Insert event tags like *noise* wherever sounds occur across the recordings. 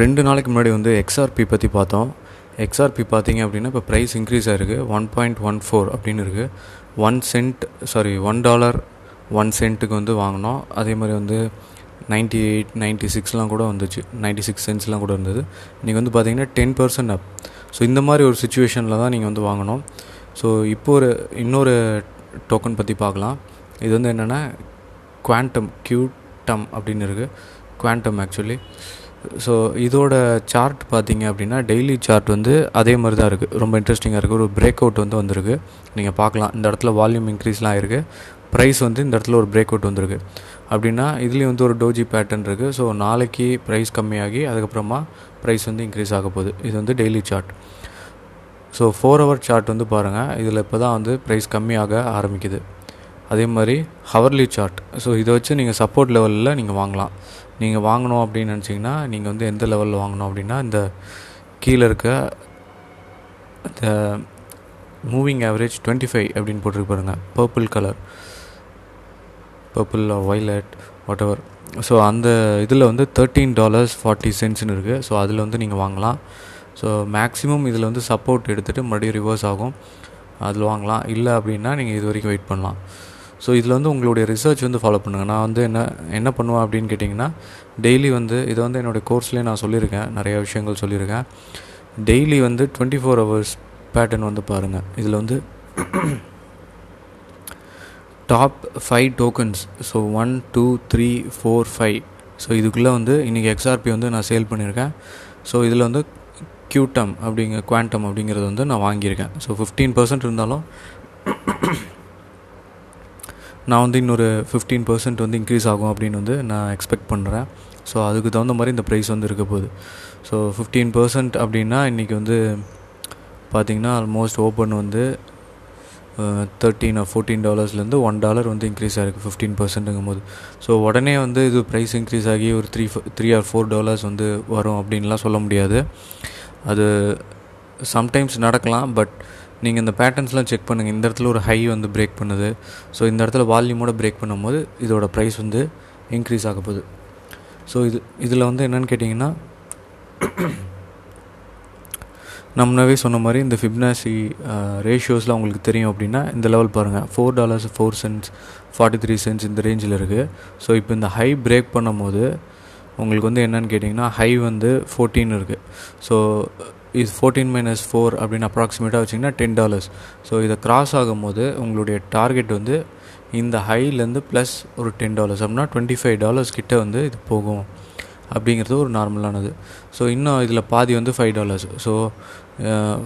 ரெண்டு நாளைக்கு முன்னாடி வந்து எக்ஸ்ஆர்பி பற்றி பார்த்தோம். எக்ஸ்ஆர்பி பார்த்தீங்க அப்படின்னா இப்போ ப்ரைஸ் இன்க்ரீஸ் ஆகிருக்கு ஒன் பாயிண்ட் ஒன் ஃபோர் அப்படின்னு இருக்குது one cent sorry one dollar one சென்ட்டுக்கு வந்து வாங்கினோம். அதே மாதிரி வந்து நைன்ட்டி எயிட் நைன்ட்டி சிக்ஸ்லாம் கூட வந்துச்சு. நைன்ட்டி சிக்ஸ் சென்ட்ஸ்லாம் கூட இருந்தது. நீங்கள் வந்து பார்த்தீங்கன்னா டென் பர்சன்ட் அப் ஸோ இந்த மாதிரி ஒரு சுச்சுவேஷனில் தான் நீங்கள் வந்து வாங்கணும். ஸோ இப்போ ஒரு இன்னொரு டோக்கன் பற்றி பார்க்கலாம். இது வந்து என்னென்னா குவாண்டம் கியூட்டம் அப்படின்னு இருக்குது குவாண்டம் ஆக்சுவலி ஸோ இதோட சார்ட் பார்த்தீங்க அப்படின்னா டெய்லி சார்ட் வந்து அதே மாதிரி தான் இருக்குது ரொம்ப இன்ட்ரெஸ்டிங்காக இருக்குது ஒரு பிரேக் அவுட் வந்து வந்திருக்கு. நீங்கள் பார்க்கலாம். இந்த இடத்துல வால்யூம் இன்க்ரீஸ்லாம் இருக்குது ப்ரைஸ் வந்து இந்த இடத்துல ஒரு பிரேக் அவுட் வந்திருக்கு. அப்படின்னா இதுலேயும் வந்து ஒரு டோஜி பேட்டர்ன் இருக்குது ஸோ நாளைக்கு ப்ரைஸ் கம்மியாகி அதுக்கப்புறமா ப்ரைஸ் வந்து இன்க்ரீஸ் ஆக போகுது. இது வந்து daily chart so four hour chart வந்து பாருங்கள் இதில் இப்போ தான் வந்து ப்ரைஸ் கம்மியாக ஆரம்பிக்குது. அதே மாதிரி ஹவர்லி சார்ட் ஸோ இதை வச்சு நீங்கள் சப்போர்ட் லெவலில் நீங்கள் வாங்கலாம். நீங்கள் வாங்கணும் அப்படின்னு நினச்சிங்கன்னா நீங்கள் வந்து எந்த லெவலில் வாங்கணும் அப்படின்னா இந்த கீழே இருக்க இந்த மூவிங் ஆவரேஜ் டுவெண்ட்டி ஃபைவ் அப்படின்னு போட்டிருக்கு பாருங்கள் purple colour purple violet whatever so அந்த இதில் வந்து தேர்ட்டீன் டாலர்ஸ் ஃபார்ட்டி சென்ட்ஸ்னு இருக்குது ஸோ அதில் வந்து நீங்கள் வாங்கலாம். ஸோ மேக்ஸிமம் இதில் வந்து சப்போர்ட் எடுத்துகிட்டு மறுபடியும் ரிவர்ஸ் ஆகும். அதில் வாங்கலாம். இல்லை அப்படின்னா நீங்கள் இது வரைக்கும் வெயிட் பண்ணலாம். ஸோ இதில் வந்து உங்களுடைய ரிசர்ச் வந்து ஃபாலோ பண்ணுங்கள் நான் வந்து என்ன என்ன பண்ணுவேன் அப்படின்னு கேட்டிங்கன்னா டெய்லி வந்து இதை வந்து என்னுடைய கோர்ஸ்லேயே நான் சொல்லியிருக்கேன். நிறைய விஷயங்கள் சொல்லியிருக்கேன். டெய்லி வந்து டுவெண்ட்டி ஃபோர் ஹவர்ஸ் பேட்டர்ன் வந்து பாருங்கள் இதில் வந்து top five tokens so one two three four five so இதுக்குள்ளே வந்து இன்றைக்கி எக்ஸ்ஆர்பி வந்து நான் சேல் பண்ணியிருக்கேன். ஸோ இதில் வந்து க்யூட்டம் அப்படிங்க குவாண்டம் அப்படிங்கிறது வந்து நான் வாங்கியிருக்கேன். ஸோ ஃபிஃப்டீன் பர்சன்ட் இருந்தாலும் நான் வந்து இன்னொரு ஃபிஃப்டீன் பர்சன்ட் வந்து இன்க்ரீஸ் ஆகும் அப்படின்னு வந்து நான் எக்ஸ்பெக்ட் பண்ணுறேன் ஸோ அதுக்கு தகுந்த மாதிரி இந்த ப்ரைஸ் வந்து இருக்க போகுது. ஸோ ஃபிஃப்டீன் பர்சன்ட் அப்படின்னா இன்றைக்கி வந்து பார்த்திங்கன்னா ஆல்மோஸ்ட் ஓப்பன் வந்து தேர்ட்டீன் ஃபோர்டீன் டாலர்ஸ்லேருந்து ஒன் டாலர் வந்து இன்க்ரீஸ் ஆகிருக்கு ஃபிஃப்டீன் பர்சன்ட்டுங்கும் போது ஸோ உடனே வந்து இது ப்ரைஸ் இன்க்ரீஸ் ஆகி ஒரு three three or four dollars வந்து வரும் அப்படின்லாம் சொல்ல முடியாது. அது சம்டைம்ஸ் நடக்கலாம் பட் நீங்கள் இந்த பேட்டர்ன்ஸ்லாம் செக் பண்ணுங்கள் இந்த இடத்துல ஒரு ஹை வந்து பிரேக் பண்ணுது. ஸோ இந்த இடத்துல வால்யூமோட பிரேக் பண்ணும்போது இதோட ப்ரைஸ் வந்து இன்க்ரீஸ் ஆக போகுது. ஸோ இது இதில் வந்து என்னென்னு கேட்டிங்கன்னா *clears throat* நம்மளவே சொன்ன மாதிரி இந்த ஃபிப்னாசி ரேஷியோஸ்லாம் உங்களுக்கு தெரியும் அப்படின்னா இந்த லெவல் பாருங்கள் four dollars four cents forty three cents இந்த ரேஞ்சில் இருக்குது ஸோ இப்போ இந்த ஹை பிரேக் பண்ணும்போது உங்களுக்கு வந்து என்னென்னு கேட்டிங்கன்னா ஹை வந்து ஃபோர்டீன் இருக்குது ஸோ இது ஃபோர்டீன் மைனஸ் ஃபோர் அப்படின்னு அப்ராக்சிமேட்டாக வச்சிங்கன்னா டென் டாலர்ஸ் ஸோ இதை கிராஸ் ஆகும்போது உங்களுடைய டார்கெட் வந்து இந்த ஹைலேருந்து ப்ளஸ் ஒரு டென் டாலர்ஸ் அப்படின்னா டுவெண்ட்டி ஃபைவ் டாலர்ஸ் கிட்டே வந்து இது போகும் அப்படிங்கிறது ஒரு நார்மலானது ஸோ இன்னும் இதில் பாதி வந்து five dollars so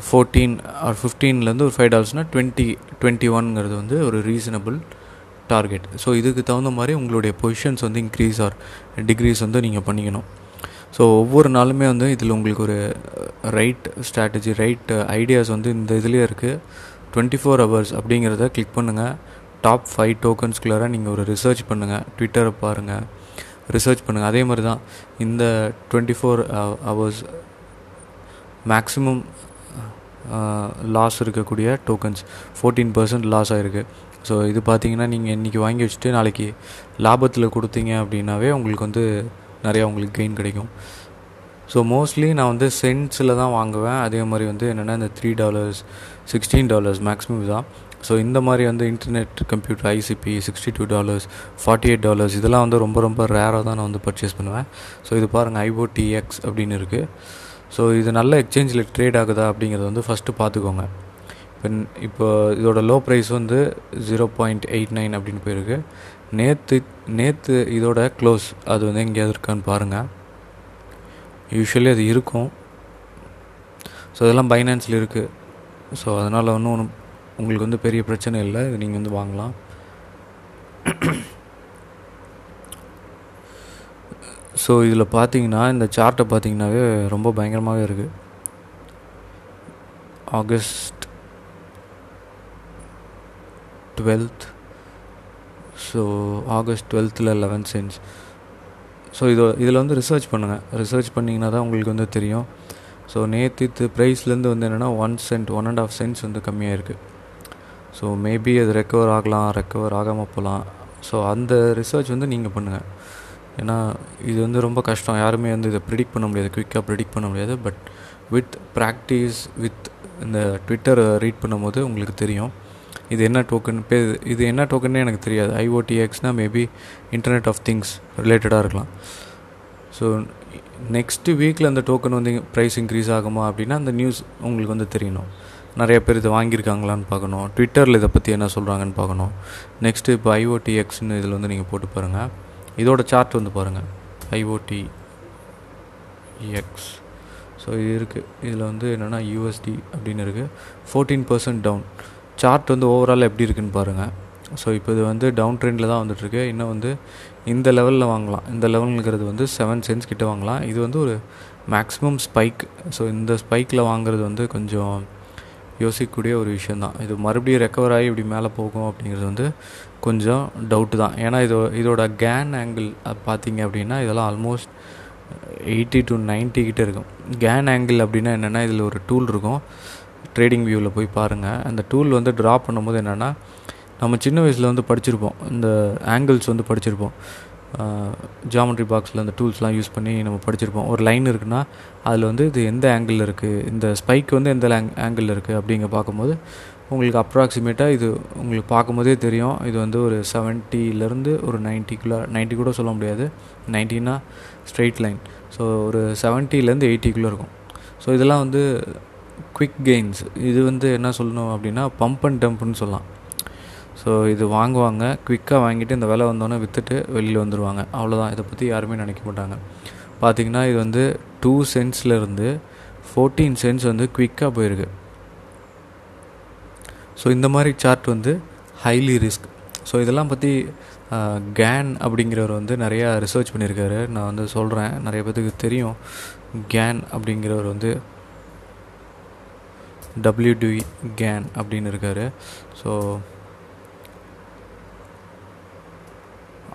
fourteen or ஃபிஃப்டீன்லேருந்து ஒரு ஃபைவ் டாலர்ஸ்னால் டுவெண்ட்டி டுவெண்ட்டி ஒன்ங்கிறது வந்து ஒரு ரீசனபிள் டார்கெட் ஸோ இதுக்கு தகுந்த மாதிரி உங்களுடைய பொசிஷன்ஸ் வந்து இன்க்ரீஸ் ஆர் டிக்ரீஸ் வந்து நீங்கள் பண்ணிக்கணும். ஸோ ஒவ்வொரு நாளுமே வந்து இதில் உங்களுக்கு ஒரு ரைட் ஸ்ட்ராட்டஜி ரைட் ஐடியாஸ் வந்து இந்த இதுலேயே இருக்குது டுவெண்ட்டி ஃபோர் ஹவர்ஸ் அப்படிங்கிறத கிளிக் பண்ணுங்கள் டாப் ஃபைவ் டோக்கன்ஸ்குள்ளார நீங்கள் ஒரு ரிசர்ச் பண்ணுங்கள் ட்விட்டரை பாருங்கள் ரிசர்ச் பண்ணுங்கள் அதே மாதிரி தான் இந்த twenty four hours maximum loss இருக்கக்கூடிய டோக்கன்ஸ் ஃபோர்டீன் பர்சன்ட் லாஸ் ஆகிருக்கு ஸோ இது பார்த்தீங்கன்னா நீங்கள் இன்றைக்கி வாங்கி வச்சுட்டு நாளைக்கு லாபத்தில் கொடுத்தீங்க அப்படின்னாவே உங்களுக்கு வந்து நிறையா உங்களுக்கு கெயின் கிடைக்கும். ஸோ மோஸ்ட்லி நான் வந்து சென்ட்ஸில் தான் வாங்குவேன். அதே மாதிரி வந்து என்னென்னா இந்த three dollars sixteen dollars maximum தான். ஸோ இந்த மாதிரி வந்து internet computer ICP sixty two dollars forty eight dollars இதெல்லாம் வந்து ரொம்ப ரொம்ப ரேராக தான் நான் வந்து பர்ச்சேஸ் பண்ணுவேன். ஸோ இது பாருங்கள் ஐஓடிஎக்ஸ் அப்படின்னு இருக்குது ஸோ இது நல்ல எக்ஸ்சேஞ்சில் ட்ரேட் ஆகுதா அப்படிங்கிறத வந்து ஃபஸ்ட்டு பார்த்துக்கோங்க. இப்போ இப்போ இதோட லோ ப்ரைஸ் வந்து ஜீரோ பாயிண்ட் எயிட் நைன் அப்படின்னு போயிருக்கு. நேற்று நேற்று இதோட க்ளோஸ் அது வந்து எங்கேயாவது இருக்கான்னு பாருங்கள் யூஸ்வலி அது இருக்கும். ஸோ அதெல்லாம் பைனான்ஸில் இருக்குது ஸோ அதனால் ஒன்றும் ஒன்றும் உங்களுக்கு வந்து பெரிய பிரச்சனை இல்லை. இது நீங்கள் வந்து வாங்கலாம். ஸோ இதில் பார்த்தீங்கன்னா இந்த சார்ட்டை பார்த்தீங்கன்னாவே ரொம்ப பயங்கரமாகவே இருக்குது ஆகஸ்ட் டுவெல்த் ஸோ ஆகஸ்ட் டுவெல்த்தில் லெவன் சென்ஸ் ஸோ இது இதில் வந்து ரிசர்ச் பண்ணுங்கள் ரிசர்ச் பண்ணிங்கன்னா தான் உங்களுக்கு வந்து தெரியும். ஸோ நேற்று ப்ரைஸ்லேருந்து வந்து என்னென்னா one cent one and half cents வந்து கம்மியாக இருக்குது ஸோ மேபி அது ரெக்கவர் ஆகலாம் ரெக்கவர் ஆகாமல் போகலாம் ஸோ அந்த ரிசர்ச் வந்து நீங்கள் பண்ணுங்கள் ஏன்னா இது வந்து ரொம்ப கஷ்டம். யாருமே வந்து இதை ப்ரிடிக்ட் பண்ண முடியாது. குயிக்காக ப்ரிடிக்ட் பண்ண முடியாது. பட் வித் ப்ராக்டிஸ் வித் இந்த ட்விட்டரை ரீட் பண்ணும்போது உங்களுக்கு தெரியும். இது என்ன டோக்கன் இப்போ இது என்ன டோக்கன்னே எனக்கு தெரியாது. ஐஓடிஎக்ஸ்னால் மேபி இன்டர்நெட் ஆஃப் திங்ஸ் ரிலேட்டடாக இருக்கலாம். ஸோ நெக்ஸ்ட்டு வீக்கில் அந்த டோக்கன் வந்து ப்ரைஸ் இன்க்ரீஸ் ஆகுமா அப்படின்னா அந்த நியூஸ் உங்களுக்கு வந்து தெரியணும். நிறைய பேர் இதை வாங்கியிருக்காங்களான்னு பார்க்கணும். ட்விட்டரில் இதை பற்றி என்ன சொல்கிறாங்கன்னு பார்க்கணும். நெக்ஸ்ட்டு இப்போ ஐஓடி எக்ஸ்னு இதில் வந்து நீங்கள் போட்டு பாருங்கள் இதோட சார்ட் வந்து பாருங்கள் ஐஓடி எக்ஸ் ஸோ இது இருக்குது இதில் வந்து என்னென்னா யூஎஸ்டி அப்படின்னு இருக்குது ஃபோர்டீன் பர்சன்ட் டவுன் சார்ட் வந்து ஓவரால் எப்படி இருக்குன்னு பாருங்கள் ஸோ இப்போ இது வந்து டவுன் ட்ரெண்டில் தான் வந்துட்டுருக்கு. இன்னும் வந்து இந்த லெவலில் வாங்கலாம். இந்த லெவலுங்கிறது வந்து செவன் சென்ஸ் கிட்டே வாங்கலாம். இது வந்து ஒரு மேக்ஸிமம் ஸ்பைக் ஸோ இந்த ஸ்பைக்கில் வாங்குறது வந்து கொஞ்சம் யோசிக்கக்கூடிய ஒரு விஷயந்தான் இது மறுபடியும் ரெக்கவர் ஆகி இப்படி மேலே போகும் அப்படிங்கிறது வந்து கொஞ்சம் டவுட்டு தான். ஏன்னா இதோ இதோட கேன் ஆங்கிள் பார்த்தீங்க அப்படின்னா இதெல்லாம் ஆல்மோஸ்ட் எயிட்டி டு நைன்ட்டி கிட்டே இருக்கும். கேன் ஆங்கிள் அப்படின்னா என்னென்னா இதில் ஒரு டூல் இருக்கும். ட்ரேடிங் வியூவில் போய் பாருங்கள் அந்த டூல் வந்து ட்ரா பண்ணும்போது என்னென்னா நம்ம சின்ன வயசில் வந்து படிச்சிருப்போம். இந்த ஆங்கிள்ஸ் வந்து படிச்சிருப்போம். ஜாமெட்ரி பாக்ஸில் அந்த டூல்ஸ்லாம் யூஸ் பண்ணி நம்ம படிச்சிருப்போம். ஒரு லைன் இருக்குன்னா அதில் வந்து இது எந்த ஆங்கிளில் இருக்குது இந்த ஸ்பைக் வந்து எந்த ஆங்கிளில் இருக்குது அப்படிங்க பார்க்கும்போது உங்களுக்கு அப்ராக்சிமேட்டாக இது உங்களுக்கு பார்க்கும்போதே தெரியும். இது வந்து ஒரு செவன்ட்டிலேருந்து ஒரு நைன்ட்டிக்குள்ளே நைன்ட்டி கூட சொல்ல முடியாது. நைன்ட்டினா ஸ்ட்ரெயிட் லைன் ஸோ ஒரு செவன்ட்டிலேருந்து எயிட்டிக்குள்ளே இருக்கும். ஸோ இதெல்லாம் வந்து குவிக் கெயின்ஸ் இது வந்து என்ன சொல்லணும் அப்படின்னா பம்ப் அண்ட் டம்ப்னு சொல்லலாம். ஸோ இது வாங்குவாங்க. குவிக்காக வாங்கிட்டு இந்த விலை வந்தோன்னே விற்றுட்டு வெளியில் வந்துடுவாங்க அவ்வளோதான் இதை பற்றி யாருமே நினைக்க மாட்டாங்க. பார்த்திங்கன்னா இது வந்து டூ சென்ஸ்லேருந்து ஃபோர்டீன் சென்ஸ் வந்து குவிக்காக போயிருக்கு. ஸோ இந்த மாதிரி சார்ட் வந்து ஹைலி ரிஸ்க் ஸோ இதெல்லாம் பற்றி கேன் அப்படிங்கிறவர் வந்து நிறையா ரிசர்ச் பண்ணியிருக்காரு. நான் வந்து சொல்கிறேன் நிறைய பேத்துக்கு தெரியும். கேன் அப்படிங்கிறவர் வந்து டபிள்யூடி கேன் அப்படின்னு இருக்கார். ஸோ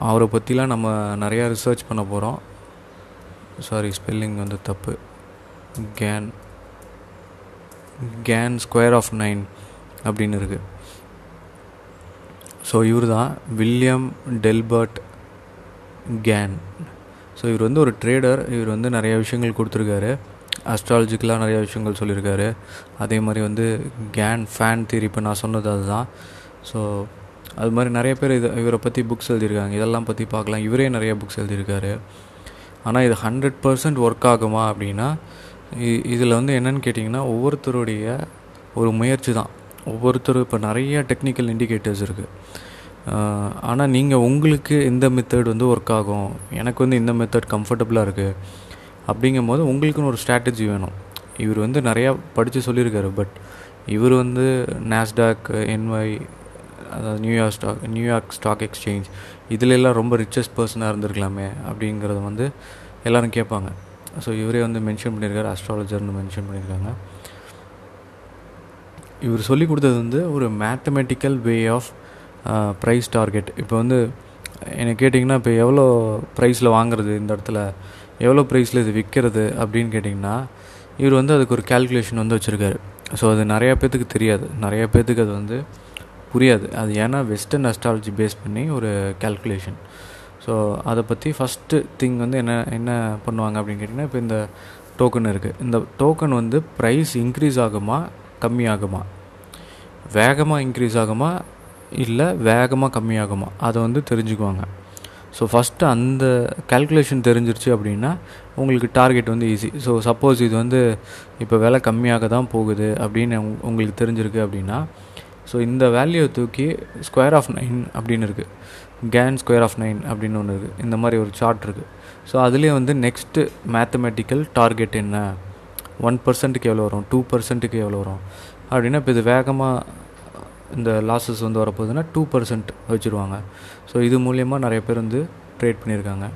அவரை பற்றிலாம் நம்ம நிறையா ரிசர்ச் பண்ண போகிறோம் சாரி ஸ்பெல்லிங் வந்து தப்பு. Gann Gann square of nine அப்படின்னு இருக்குது ஸோ இவர் தான் வில்லியம் டெல்பர்ட் கேன் ஸோ இவர் வந்து ஒரு ட்ரேடர் இவர் வந்து நிறைய விஷயங்கள் கொடுத்துருக்காரு. அஸ்ட்ராலஜிக்கலாக நிறைய விஷயங்கள் சொல்லியிருக்காரு. அதே மாதிரி வந்து கேன் ஃபேன் தியரி இப்போ நான் சொன்னது அதுதான். ஸோ அது மாதிரி நிறைய பேர் இது இவரை பற்றி புக்ஸ் எழுதியிருக்காங்க. இதெல்லாம் பற்றி பார்க்கலாம். இவரே நிறைய புக்ஸ் எழுதியிருக்காரு. ஆனால் இது ஹண்ட்ரட் பர்சன்ட் ஒர்க் ஆகுமா அப்படின்னா இதில் வந்து என்னென்னு கேட்டிங்கன்னா ஒவ்வொருத்தருடைய ஒரு முயற்சி தான். ஒவ்வொருத்தரும் இப்போ நிறைய டெக்னிக்கல் இண்டிகேட்டர்ஸ் இருக்குது ஆனால் நீங்கள் உங்களுக்கு இந்த மெத்தட் வந்து ஒர்க் ஆகும். எனக்கு வந்து இந்த மெத்தட் கம்ஃபர்டபுளாக இருக்குது அப்படிங்கும் போது உங்களுக்குன்னு ஒரு ஸ்ட்ராட்டஜி வேணும். இவர் வந்து நிறையா படித்து சொல்லியிருக்காரு பட் இவர் வந்து நாஸ்டாக் என்ஒய் அதாவது New York stock New York stock exchange இதிலெல்லாம் ரொம்ப ரிச்சஸ்ட் பர்சனாக இருந்திருக்கலாமே அப்படிங்கிறத வந்து எல்லோரும் கேட்பாங்க. ஸோ இவரே வந்து மென்ஷன் பண்ணியிருக்காரு அஸ்ட்ராலஜர்னு மென்ஷன் பண்ணியிருக்காங்க. இவர் சொல்லி கொடுத்தது வந்து ஒரு mathematical way of price target இப்போ வந்து என்னை கேட்டிங்கன்னா இப்போ எவ்வளோ ப்ரைஸில் வாங்குறது இந்த இடத்துல? எவ்வளோ ப்ரைஸில் இது விற்கிறது அப்படின்னு கேட்டிங்கன்னா இவர் வந்து அதுக்கு ஒரு கேல்குலேஷன் வந்து வச்சுருக்காரு. ஸோ அது நிறையா பேர்த்துக்கு தெரியாது. நிறையா பேர்த்துக்கு அது வந்து புரியாது. அது ஏன்னா வெஸ்டர்ன் அஸ்ட்ராலஜி பேஸ் பண்ணி ஒரு கேல்குலேஷன் ஸோ அதை பற்றி ஃபஸ்ட்டு திங் வந்து என்ன என்ன பண்ணுவாங்க அப்படின்னு கேட்டிங்கன்னா இப்போ இந்த டோக்கன் இருக்குது இந்த டோக்கன் வந்து ப்ரைஸ் இன்க்ரீஸ் ஆகுமா கம்மியாகுமா வேகமாக இன்க்ரீஸ் ஆகுமா இல்லை வேகமாக கம்மியாகுமா அதை வந்து தெரிஞ்சுக்குவாங்க. ஸோ ஃபஸ்ட்டு அந்த கால்குலேஷன் தெரிஞ்சிருச்சு அப்படின்னா உங்களுக்கு டார்கெட் வந்து ஈஸி ஸோ சப்போஸ் இது வந்து இப்போ விலை கம்மியாக தான் போகுது அப்படின்னு உங்களுக்கு தெரிஞ்சிருக்கு அப்படின்னா ஸோ இந்த வேல்யூவை தூக்கி ஸ்கொயர் ஆஃப் நைன் அப்படின்னு இருக்குது கேன் ஸ்கொயர் ஆஃப் நைன் அப்படின்னு ஒன்று இருக்குது இந்த மாதிரி ஒரு சார்ட் இருக்குது ஸோ அதுலேயே வந்து நெக்ஸ்ட்டு மேத்தமெட்டிக்கல் டார்கெட் என்ன? ஒன் பர்சன்ட்டுக்கு எவ்வளோ வரும்? டூ பர்சன்ட்டுக்கு எவ்வளோ வரும்? அப்படின்னா இப்போ இது வேகமாக இந்த லாஸஸ் வந்து வரப்போகுதுன்னா டூ பர்சன்ட் வச்சுருவாங்க. ஸோ இது மூலியமாக நிறைய பேர் வந்து ட்ரேட் பண்ணியிருக்காங்க.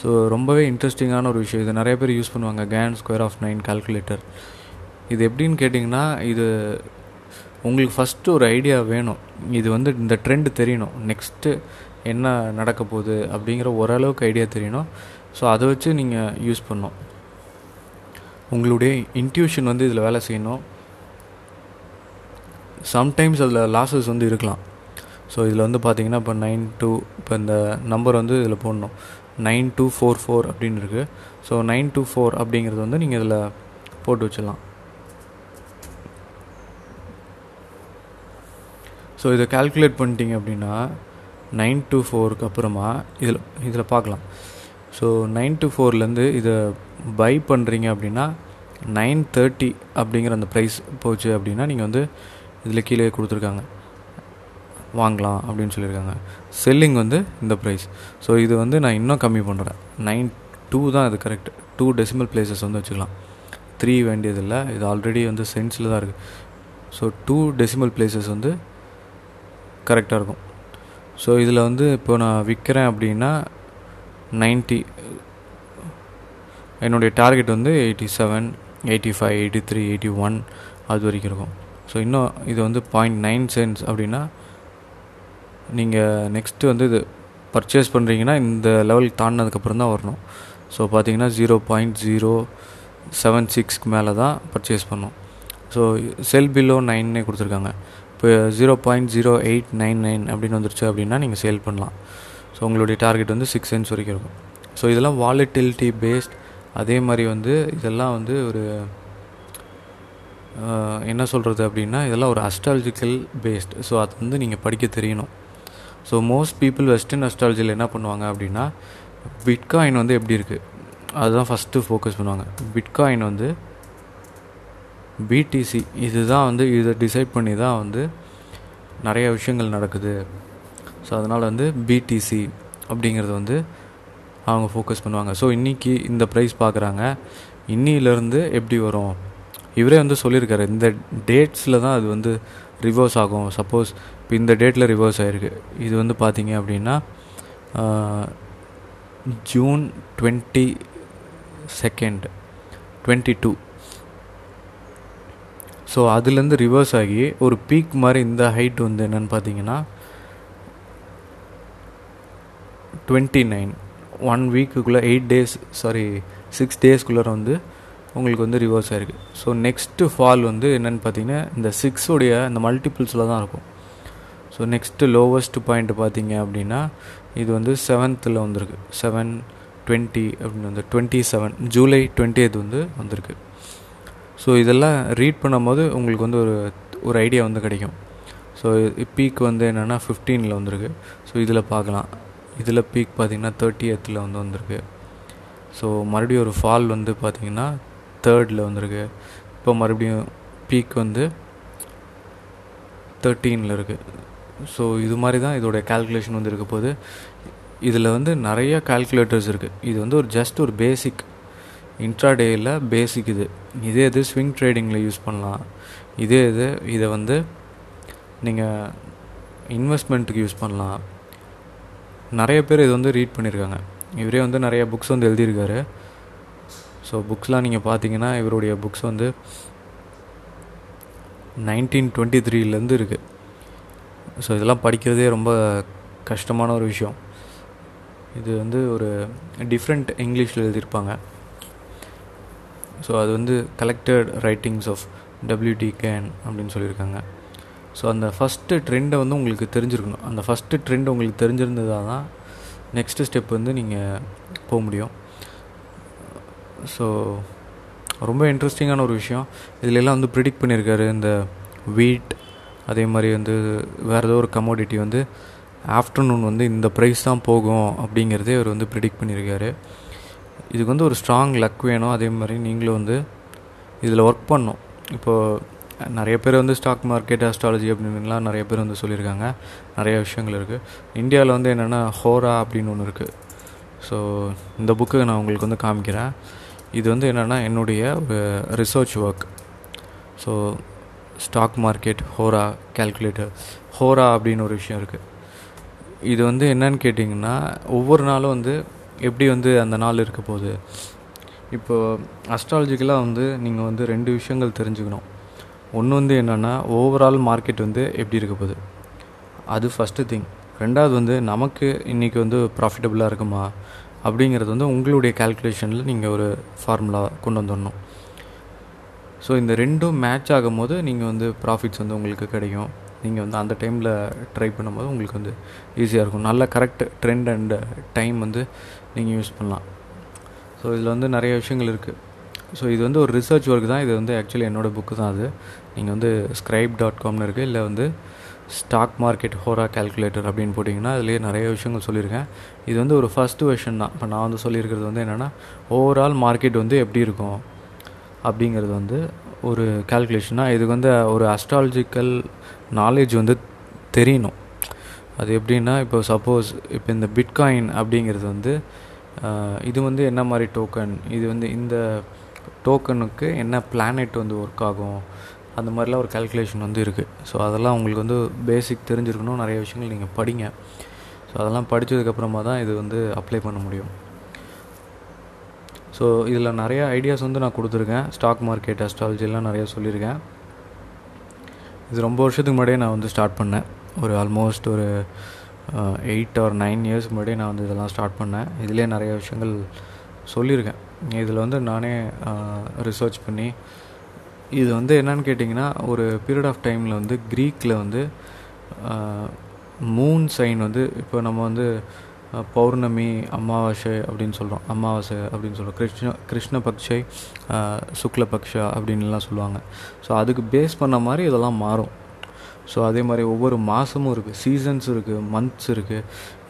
ஸோ ரொம்பவே இன்ட்ரெஸ்டிங்கான ஒரு விஷயம். இது நிறைய பேர் யூஸ் பண்ணுவாங்க. Gann square of nine calculator இது எப்படின்னு கேட்டிங்கன்னா இது உங்களுக்கு ஃபஸ்ட்டு ஒரு ஐடியா வேணும். இது வந்து இந்த ட்ரெண்டு தெரியணும். நெக்ஸ்ட்டு என்ன நடக்க போகுது அப்படிங்கிற ஓரளவுக்கு ஐடியா தெரியணும். ஸோ அதை வச்சு நீங்கள் யூஸ் பண்ணும் உங்களுடைய இன்ட்யூஷன் வந்து இதில் வேலை செய்யணும். சம்டைம்ஸ் அதில் லாஸஸ் வந்து இருக்கலாம். ஸோ இதில் வந்து பார்த்தீங்கன்னா இப்போ நைன் டூ இப்போ இந்த நம்பர் வந்து இதில் போடணும். நைன் டூ ஃபோர் ஃபோர் அப்படின்னு இருக்குது ஸோ நைன் டூ ஃபோர் அப்படிங்கிறது வந்து நீங்கள் இதில் போட்டு வச்சிடலாம். ஸோ இதை கால்குலேட் பண்ணிட்டீங்க அப்படின்னா நைன் டூ ஃபோருக்கு அப்புறமா இதில் இதில் பார்க்கலாம் ஸோ நைன் டூ ஃபோர்லேருந்து இதை பை பண்ணுறீங்க அப்படின்னா நைன் தேர்ட்டி அப்படிங்கிற அந்த ப்ரைஸ் போச்சு அப்படின்னா நீங்கள் வந்து இதில் கீழே கொடுத்துருக்காங்க. வாங்கலாம் அப்படின்னு சொல்லியிருக்காங்க. செல்லிங் வந்து இந்த ப்ரைஸ் ஸோ இது வந்து நான் இன்னும் கம்மி பண்ணுறேன் நைன் டூ தான் இது கரெக்ட் டூ டெசிமல் பிளேசஸ் வந்து வச்சுக்கலாம். த்ரீ வேண்டியதில்லை இது ஆல்ரெடி வந்து சென்ஸில் தான் இருக்குது ஸோ டூ டெசிமல் பிளேசஸ் வந்து கரெக்டாக இருக்கும். ஸோ இதில் வந்து இப்போ நான் விற்கிறேன் அப்படின்னா நைன்ட்டி என்னுடைய டார்கெட் வந்து eighty seven eighty five eighty three eighty one அது வரைக்கும் இருக்கும். ஸோ இன்னும் இது வந்து பாயிண்ட் நைன் சென்ஸ் அப்படின்னா நீங்கள் நெக்ஸ்ட்டு வந்து இது பர்ச்சேஸ் பண்ணுறீங்கன்னா இந்த லெவல் தாண்டினதுக்கப்புறம் தான் வரணும். ஸோ பார்த்தீங்கன்னா ஜீரோ பாயிண்ட் ஜீரோ செவன் சிக்ஸ்க்கு மேலே தான் பர்ச்சேஸ் பண்ணணும். ஸோ செல் பிலோ நைன்னே கொடுத்துருக்காங்க. இப்போ zero point zero eight nine nine அப்படின்னு வந்துருச்சு அப்படின்னா நீங்கள் சேல் பண்ணலாம். ஸோ உங்களுடைய டார்கெட் வந்து சிக்ஸ் சென்ஸ் வரைக்கும் இருக்கும். ஸோ இதெல்லாம் வாலிட்டிலிட்டி பேஸ்ட் அதே மாதிரி வந்து இதெல்லாம் வந்து ஒரு என்ன சொல்கிறது அப்படின்னா இதெல்லாம் ஒரு அஸ்ட்ராலஜிக்கல் பேஸ்ட் ஸோ அது வந்து நீங்கள் படிக்க தெரியணும். ஸோ மோஸ்ட் பீப்புள் வெஸ்டர்ன் அஸ்ட்ராலஜியில் என்ன பண்ணுவாங்க அப்படின்னா பிட்காயின் வந்து எப்படி இருக்குது அதுதான் ஃபஸ்ட்டு ஃபோக்கஸ் பண்ணுவாங்க. பிட்காயின் வந்து பிடிசி இதுதான் வந்து இதை டிசைட் பண்ணி தான் வந்து நிறைய விஷயங்கள் நடக்குது. ஸோ அதனால் வந்து பிடிசி அப்படிங்கிறது வந்து அவங்க ஃபோக்கஸ் பண்ணுவாங்க. ஸோ இன்றைக்கி இந்த ப்ரைஸ் பார்க்குறாங்க இன்னிலேருந்து எப்படி வரும்? இவரே வந்து சொல்லியிருக்காரு. இந்த டேட்ஸில் தான் அது வந்து ரிவர்ஸ் ஆகும். சப்போஸ் இப்போ இந்த டேட்டில் ரிவர்ஸ் ஆகிருக்கு இது வந்து பார்த்தீங்க அப்படின்னா June twenty second twenty two so அதுலேருந்து ரிவர்ஸ் ஆகி ஒரு பீக் மாதிரி இந்த ஹைட் வந்து என்னென்னு பார்த்தீங்கன்னா டுவெண்ட்டி நைன் ஒன் வீக்குக்குள்ளே எயிட் டேஸ் சாரி சிக்ஸ் டேஸ்க்குள்ளே வந்து உங்களுக்கு வந்து ரிவர்ஸ் ஆகிருக்கு ஸோ நெக்ஸ்ட்டு ஃபால் வந்து என்னென்னு பார்த்தீங்கன்னா இந்த சிக்ஸோடைய இந்த மல்டிபிள்ஸில் தான் இருக்கும். ஸோ நெக்ஸ்ட்டு லோவஸ்ட் பாயிண்ட் பார்த்தீங்க அப்படின்னா இது வந்து செவன்த்தில் வந்திருக்கு. செவன் டுவெண்ட்டி அப்படின்னு வந்து டுவெண்ட்டி செவன் ஜூலை டுவெண்ட்டி வந்து வந்திருக்கு. ஸோ இதெல்லாம் ரீட் பண்ணும்போது உங்களுக்கு வந்து ஒரு ஒரு ஐடியா வந்து கிடைக்கும். ஸோ பீக் வந்து என்னென்னா ஃபிஃப்டீனில் வந்திருக்கு. ஸோ இதில் பார்க்கலாம். இதில் பீக் பார்த்திங்கன்னா தேர்ட்டி எத்தில் வந்து வந்திருக்கு. ஸோ மறுபடியும் ஒரு ஃபால் வந்து பார்த்திங்கன்னா தேர்டில் வந்திருக்கு. இப்போ மறுபடியும் பீக் வந்து தேர்ட்டீனில் இருக்குது ஸோ இது மாதிரி தான் இதோடைய கால்குலேஷன் வந்து இருக்க போது இதில் வந்து நிறைய கால்குலேட்டர்ஸ் இருக்குது இது வந்து ஒரு ஜஸ்ட் ஒரு பேசிக் இன்ட்ராடேயில் பேசிக் இது. இதே இது ஸ்விங் ட்ரேடிங்கில் யூஸ் பண்ணலாம். இதே இது இதை வந்து நீங்கள் இன்வெஸ்ட்மெண்ட்டுக்கு யூஸ் பண்ணலாம். நிறைய பேர் இது வந்து ரீட் பண்ணியிருக்காங்க இவரே வந்து நிறைய புக்ஸ் வந்து எழுதியிருக்காரு. ஸோ புக்ஸ்லாம் நீங்கள் பார்த்தீங்கன்னா இவருடைய புக்ஸ் வந்து நைன்டீன் டுவெண்ட்டி த்ரீலேருந்து இருக்குது ஸோ இதெல்லாம் படிக்கிறதே ரொம்ப கஷ்டமான ஒரு விஷயம். இது வந்து ஒரு டிஃப்ரெண்ட் இங்கிலீஷில் எழுதியிருப்பாங்க. ஸோ அது வந்து collected writings of WD Gann அப்படின்னு சொல்லியிருக்காங்க. ஸோ அந்த ஃபஸ்ட்டு ட்ரெண்டை வந்து உங்களுக்கு தெரிஞ்சிருக்கணும். அந்த ஃபஸ்ட்டு ட்ரெண்ட் உங்களுக்கு தெரிஞ்சிருந்ததாக தான் நெக்ஸ்ட்டு ஸ்டெப் வந்து நீங்கள் போக முடியும். ஸோ ரொம்ப இன்ட்ரெஸ்டிங்கான ஒரு விஷயம். இதுலெல்லாம் வந்து ப்ரிடிக்ட் பண்ணியிருக்காரு இந்த வீட் அதே மாதிரி வந்து வேறு ஏதோ ஒரு கமோடிட்டி வந்து ஆஃப்டர்நூன் வந்து இந்த ப்ரைஸ் தான் போகும் அப்படிங்கிறதே அவர் வந்து ப்ரிடிக்ட் பண்ணியிருக்காரு. இதுக்கு வந்து ஒரு ஸ்ட்ராங் லக் வேணும். அதே மாதிரி நீங்களும் வந்து இதில் ஒர்க் பண்ணணும். இப்போது நிறைய பேர் வந்து ஸ்டாக் மார்க்கெட் அஸ்ட்ராலஜி அப்படின்லாம் நிறைய பேர் வந்து சொல்லியிருக்காங்க. நிறைய விஷயங்கள் இருக்குது இந்தியாவில் வந்து என்னென்னா ஹோரா அப்படின்னு ஒன்று இருக்குது ஸோ இந்த புக்கு நான் உங்களுக்கு வந்து காமிக்கிறேன். இது வந்து என்னென்னா என்னுடைய ஒரு research work so stock market Hora calculator Hora அப்படின்னு ஒரு விஷயம் இருக்குது இது வந்து என்னன்னு கேட்டிங்கன்னா ஒவ்வொரு நாளும் வந்து எப்படி வந்து அந்த நாள் இருக்க போகுது? இப்போது அஸ்ட்ராலஜிக்கலாக வந்து நீங்கள் வந்து ரெண்டு விஷயங்கள் தெரிஞ்சுக்கணும். ஒன்று வந்து என்னென்னா ஓவரால் மார்க்கெட் வந்து எப்படி இருக்க போகுது? அது ஃபஸ்ட்டு திங் ரெண்டாவது வந்து நமக்கு இன்றைக்கி வந்து ப்ராஃபிட்டபுளாக இருக்குமா? அப்படிங்கிறது வந்து உங்களுடைய கால்குலேஷனில் நீங்கள் ஒரு ஃபார்முலா கொண்டு வந்துடணும். ஸோ இந்த ரெண்டும் மேட்ச் ஆகும் போது நீங்கள் வந்து ப்ராஃபிட்ஸ் வந்து உங்களுக்கு கிடைக்கும். நீங்கள் வந்து அந்த டைமில் ட்ரை பண்ணும்போது உங்களுக்கு வந்து ஈஸியாக இருக்கும். நல்ல கரெக்ட் ட்ரெண்ட் அண்ட் டைம் வந்து நீங்கள் யூஸ் பண்ணலாம். ஸோ இதில் வந்து நிறைய விஷயங்கள் இருக்குது ஸோ இது வந்து ஒரு ரிசர்ச் ஒர்க் தான். இது வந்து ஆக்சுவலி என்னோடய புக்கு தான் அது. நீங்கள் வந்து ஸ்க்ரைப் டாட் காம்னு இருக்குது இல்லை வந்து ஸ்டாக் மார்க்கெட் ஹோரா கால்குலேட்டர் அப்படின்னு போட்டிங்கன்னா அதுலேயே நிறைய விஷயங்கள் சொல்லியிருக்கேன். இது வந்து ஒரு ஃபஸ்ட்டு வெர்ஷன் தான். இப்போ நான் வந்து சொல்லியிருக்கிறது வந்து என்னென்னா ஓவரால் மார்க்கெட் வந்து எப்படி இருக்கும்? அப்படிங்கிறது வந்து ஒரு கேல்குலேஷனாக இதுக்கு வந்து ஒரு அஸ்ட்ராலஜிக்கல் நாலேஜ் வந்து தெரியணும். அது எப்படின்னா இப்போ சப்போஸ் இப்போ இந்த பிட்காயின் அப்படிங்கிறது வந்து இது வந்து என்ன மாதிரி டோக்கன் இது வந்து இந்த டோக்கனுக்கு என்ன பிளானெட் வந்து ஒர்க் ஆகும்? அந்த மாதிரிலாம் ஒரு கேல்குலேஷன் வந்து இருக்குது ஸோ அதெல்லாம் உங்களுக்கு வந்து பேசிக் தெரிஞ்சிருக்கணும். நிறைய விஷயங்கள் நீங்கள் படிங்க. ஸோ அதெல்லாம் படித்ததுக்கப்புறமா தான் இது வந்து அப்ளை பண்ண முடியும். ஸோ இதில் நிறைய ஐடியாஸ் வந்து நான் கொடுத்துருக்கேன். ஸ்டாக் மார்க்கெட் அஸ்ட்ராலஜிலாம் நிறையா சொல்லியிருக்கேன். இது ரொம்ப வருஷத்துக்கு முன்னாடியே நான் வந்து ஸ்டார்ட் பண்ணேன். ஒரு ஆல்மோஸ்ட் ஒரு எயிட் ஆர் நைன் இயர்ஸ் முன்னாடியே நான் வந்து இதெல்லாம் ஸ்டார்ட் பண்ணேன். இதிலே நிறைய விஷயங்கள் சொல்லியிருக்கேன். இதில் வந்து நானே ரிசர்ச் பண்ணி இது வந்து என்னன்னு கேட்டிங்கன்னா ஒரு பீரியட் ஆஃப் டைமில் வந்து க்ரீக்கில் வந்து மூன் சைன் வந்து இப்போ நம்ம வந்து பௌர்ணமி அமாவாசை அப்படின்னு சொல்கிறோம் அமாவாசை அப்படின்னு சொல்கிறோம் கிருஷ்ண கிருஷ்ணபக்ஷை சுக்லபக்ஷா அப்படின்லாம் சொல்லுவாங்க. ஸோ அதுக்கு பேஸ் பண்ண மாதிரி இதெல்லாம் மாறும். ஸோ அதே மாதிரி ஒவ்வொரு மாதமும் இருக்குது சீசன்ஸ் இருக்குது மந்த்ஸ் இருக்குது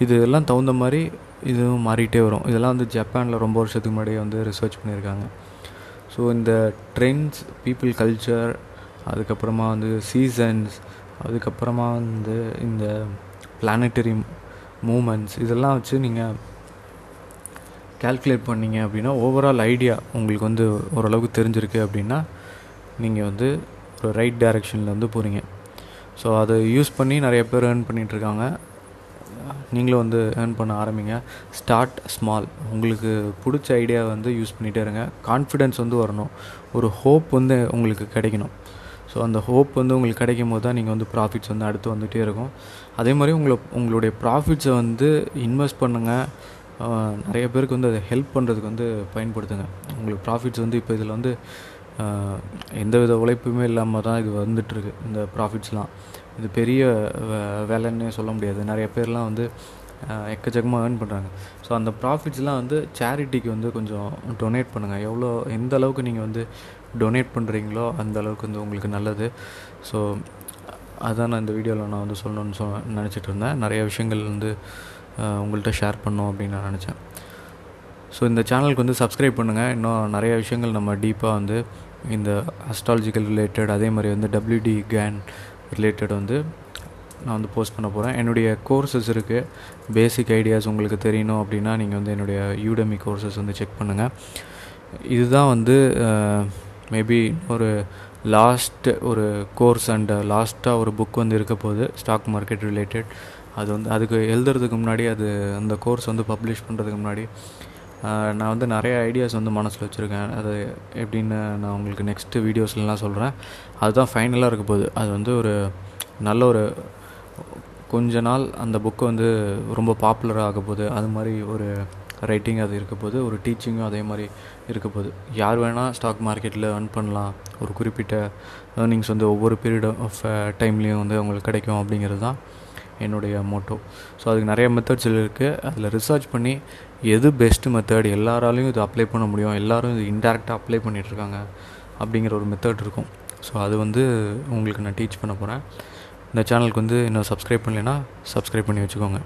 இது எல்லாம் தகுந்த மாதிரி இதுவும் மாறிட்டே வரும். இதெல்லாம் வந்து ஜப்பானில் ரொம்ப வருஷத்துக்கு முன்னாடியே வந்து ரிசர்ச் பண்ணியிருக்காங்க. ஸோ இந்த ட்ரெண்ட்ஸ் பீப்புள் கல்ச்சர் அதுக்கப்புறமா வந்து சீசன்ஸ் அதுக்கப்புறமா வந்து இந்த பிளானட்டரி மூமெண்ட்ஸ் இதெல்லாம் வச்சு நீங்கள் கேல்குலேட் பண்ணிங்க அப்படின்னா ஓவரால் ஐடியா உங்களுக்கு வந்து ஓரளவுக்கு தெரிஞ்சிருக்கு அப்படின்னா நீங்கள் வந்து ஒரு ரைட் டைரெக்ஷனில் வந்து போகிறீங்க ஸோ அதை யூஸ் பண்ணி நிறைய பேர் ஏர்ன் பண்ணிகிட்ருக்காங்க நீங்களும் வந்து ஏர்ன் பண்ண ஆரம்பிங்க. ஸ்டார்ட் ஸ்மால் உங்களுக்கு பிடிச்ச ஐடியா வந்து யூஸ் பண்ணிகிட்டே இருங்க. கான்ஃபிடென்ஸ் வந்து வரணும். ஒரு ஹோப் வந்து உங்களுக்கு கிடைக்கணும். ஸோ அந்த ஹோப் வந்து உங்களுக்கு கிடைக்கும் போது தான் நீங்கள் வந்து ப்ராஃபிட்ஸ் வந்து அடுத்து வந்துகிட்டே இருக்கும். அதே மாதிரி உங்களை உங்களுடைய ப்ராஃபிட்ஸை வந்து இன்வெஸ்ட் பண்ணுங்கள் நிறைய பேருக்கு வந்து அதை ஹெல்ப் பண்ணுறதுக்கு வந்து பயன்படுத்துங்க. உங்களுக்கு ப்ராஃபிட்ஸ் வந்து இப்போ இதில் வந்து எந்த வித உழைப்புமே இல்லாமல் தான் இது வந்துட்டுருக்கு இந்த ப்ராஃபிட்ஸ்லாம் இது பெரிய வேலைன்னே சொல்ல முடியாது. நிறைய பேர்லாம் வந்து எக்கச்சக்கமாக ஏர்ன் பண்ணுறாங்க ஸோ அந்த ப்ராஃபிட்ஸ்லாம் வந்து சேரிட்டிக்கு வந்து கொஞ்சம் டொனேட் பண்ணுங்கள் எவ்வளோ எந்த அளவுக்கு நீங்கள் வந்து டொனேட் பண்ணுறீங்களோ அந்த அளவுக்கு வந்து உங்களுக்கு நல்லது. ஸோ அதான் நான் இந்த வீடியோவில் நான் வந்து சொல்லணும்னு சொ நினச்சிட்டு இருந்தேன். நிறைய விஷயங்கள் வந்து உங்கள்கிட்ட ஷேர் பண்ணோம் அப்படின்னு நான் நினச்சேன். ஸோ இந்த சேனலுக்கு வந்து சப்ஸ்கிரைப் பண்ணுங்கள் இன்னும் நிறைய விஷயங்கள் நம்ம டீப்பாக வந்து இந்த அஸ்ட்ராலஜிக்கல் ரிலேட்டட் அதே மாதிரி வந்து டபிள்யூடி கேன் ரிலேட்டட் வந்து நான் வந்து போஸ்ட் பண்ண போகிறேன் என்னுடைய கோர்சஸ் இருக்குது பேசிக் ஐடியாஸ் உங்களுக்கு தெரியணும் அப்படின்னா நீங்கள் வந்து என்னுடைய யூடமி கோர்சஸ் வந்து செக் பண்ணுங்கள் இதுதான் வந்து மேபி ஒரு லாஸ்ட் ஒரு கோர்ஸ் அண்ட் லாஸ்ட்டாக ஒரு புக் வந்து இருக்க போகுது ஸ்டாக் மார்க்கெட் ரிலேட்டட் அது வந்து அதுக்கு எழுதுறதுக்கு முன்னாடி அது அந்த கோர்ஸ் வந்து பப்ளிஷ் பண்ணுறதுக்கு முன்னாடி நான் வந்து நிறைய ஐடியாஸ் வந்து மனசில் வச்சுருக்கேன். அது எப்படின்னு நான் உங்களுக்கு நெக்ஸ்ட்டு வீடியோஸ்லாம் சொல்கிறேன் அதுதான் ஃபைனலாக இருக்க போகுது. அது வந்து ஒரு நல்ல ஒரு கொஞ்ச நாள் அந்த புக்கு வந்து ரொம்ப பாப்புலராக ஆக போகுது. அது மாதிரி ஒரு ரைட்டிங் அது இருக்க போது ஒரு டீச்சிங்கும் அதே மாதிரி இருக்க போது. யார் வேணால் ஸ்டாக் மார்க்கெட்டில் ஏர்ன் பண்ணலாம். ஒரு குறிப்பிட்ட ஏர்னிங்ஸ் வந்து ஒவ்வொரு பீரியட் ஆஃப் டைம்லேயும் வந்து அவங்களுக்கு கிடைக்கும் அப்படிங்கிறது தான் என்னுடைய மோட்டோ ஸோ அதுக்கு நிறைய மெத்தட்ஸ் இருக்குது அதில் ரிசர்ச் பண்ணி எது பெஸ்ட்டு மெத்தட் எல்லாராலையும் இது அப்ளை பண்ண முடியும் எல்லோரும் இது இன்டெரக்டாக அப்ளை பண்ணிகிட்ருக்காங்க அப்படிங்கிற ஒரு மெத்தட் இருக்கும். ஸோ அது வந்து உங்களுக்கு நான் டீச் பண்ண போகிறேன் இந்த சேனலுக்கு வந்து இன்னும் சப்ஸ்கிரைப் பண்ணலைன்னா சப்ஸ்கிரைப் பண்ணி வச்சுக்கோங்க.